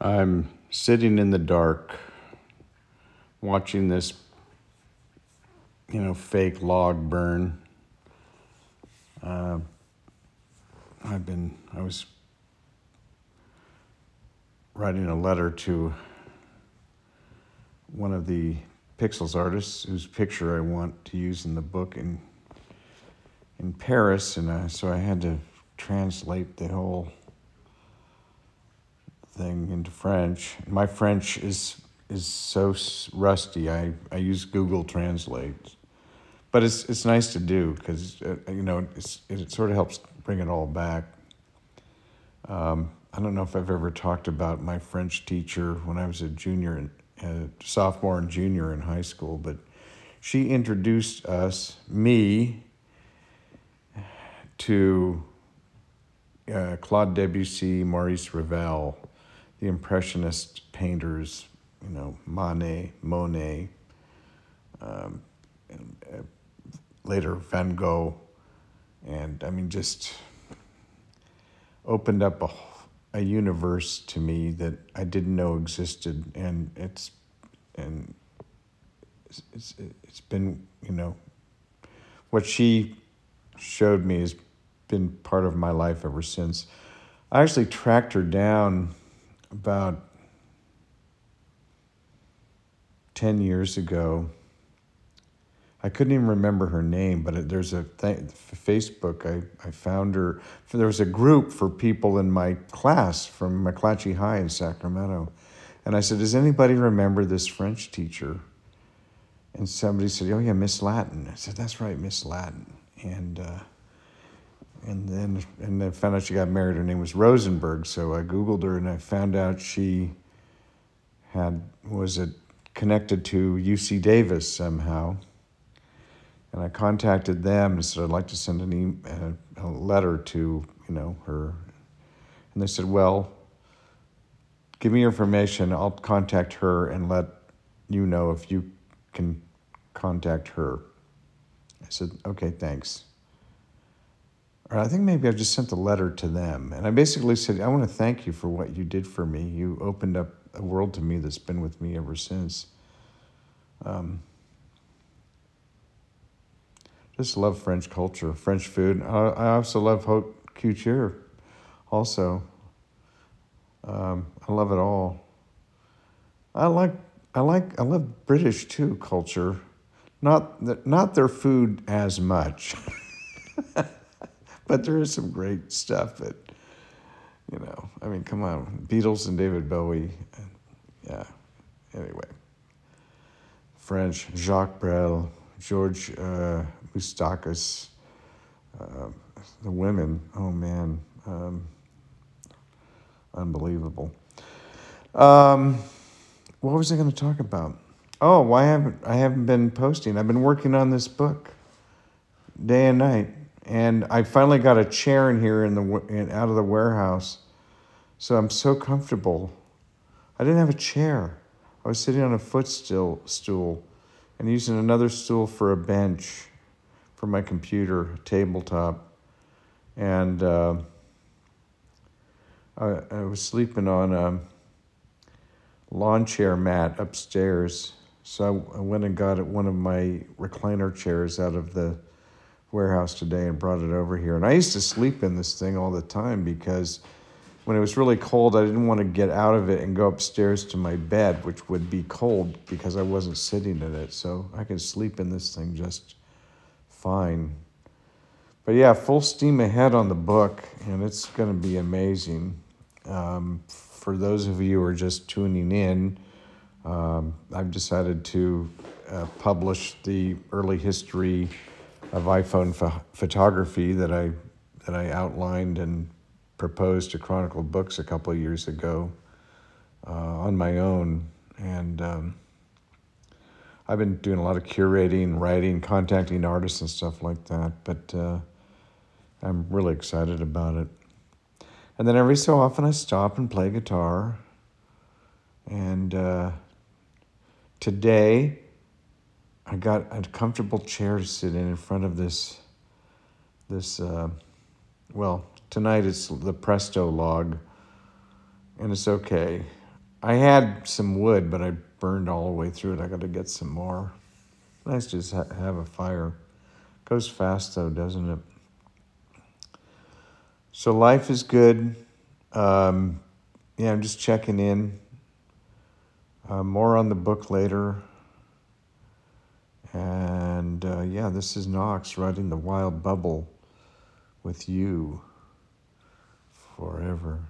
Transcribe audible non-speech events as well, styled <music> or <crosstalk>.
I'm sitting in the dark watching this, you know, fake log burn. Uh, I've been, I was writing a letter to one of the Pixels artists whose picture I want to use in the book in in Paris, and uh, so I had to translate the whole thing into French. My French is is so rusty. I, I use Google Translate, but it's it's nice to do because uh, you know it sort of helps bring it all back. Um, I don't know if I've ever talked about my French teacher when I was a junior and uh, sophomore and junior in high school, but she introduced us, me, to uh, Claude Debussy, Maurice Ravel, the Impressionist painters, you know, Manet, Monet, um, and, uh, later Van Gogh, and I mean, just opened up a, a universe to me that I didn't know existed, and it's and it's, it's, it's been you know what she showed me has been part of my life ever since. I actually tracked her down about 10 years ago. I couldn't even remember her name, but there's a th- Facebook. I, I found her. There was a group for people in my class from McClatchy High in Sacramento. And I said, Does anybody remember this French teacher? And somebody said, Oh, yeah, Miss Latin. I said, That's right, Miss Latin. And, uh, and then and then found out she got married. Her name was Rosenberg. So I Googled her and I found out she had was it connected to UC Davis somehow. And I contacted them and said I'd like to send an e- a, a letter to you know her, and they said, well, give me your information. I'll contact her and let you know if you can contact her. I said, okay, thanks. Or I think maybe I just sent a letter to them. And I basically said, I want to thank you for what you did for me. You opened up a world to me that's been with me ever since. Um, just love French culture, French food. I also love haute couture, also. Um, I love it all. I like I like I love British too culture, not the, not their food as much. <laughs> but there is some great stuff that, you know, I mean, come on, Beatles and David Bowie, yeah. Anyway, French, Jacques Brel, George uh, uh, the women. Oh man, um, unbelievable. Um, what was I going to talk about? Oh, why haven't I haven't been posting? I've been working on this book day and night and I finally got a chair in here in the in, out of the warehouse, so I'm so comfortable. I didn't have a chair. I was sitting on a footstool stool, and using another stool for a bench, for my computer tabletop, and uh, I, I was sleeping on a lawn chair mat upstairs. So I went and got one of my recliner chairs out of the warehouse today and brought it over here. And I used to sleep in this thing all the time because when it was really cold, I didn't want to get out of it and go upstairs to my bed, which would be cold because I wasn't sitting in it. So I could sleep in this thing just fine. But yeah, full steam ahead on the book, and it's going to be amazing. Um, for those of you who are just tuning in, um, I've decided to uh, publish the early history of iPhone ph- photography that I that I outlined and proposed to Chronicle Books a couple of years ago uh, on my own, and um, I've been doing a lot of curating, writing, contacting artists and stuff like that. But uh, I'm really excited about it. And then every so often I stop and play guitar. And uh, today I got a comfortable chair to sit in in front of this. This, uh, well, tonight it's the Presto log, and it's okay. I had some wood, but I burned all the way through it. I got to get some more. Nice to just ha- have a fire. Goes fast though, doesn't it? So life is good. Um, yeah, I'm just checking in. Uh, more on the book later. And uh, yeah, this is Knox writing The Wild Bubble with you forever.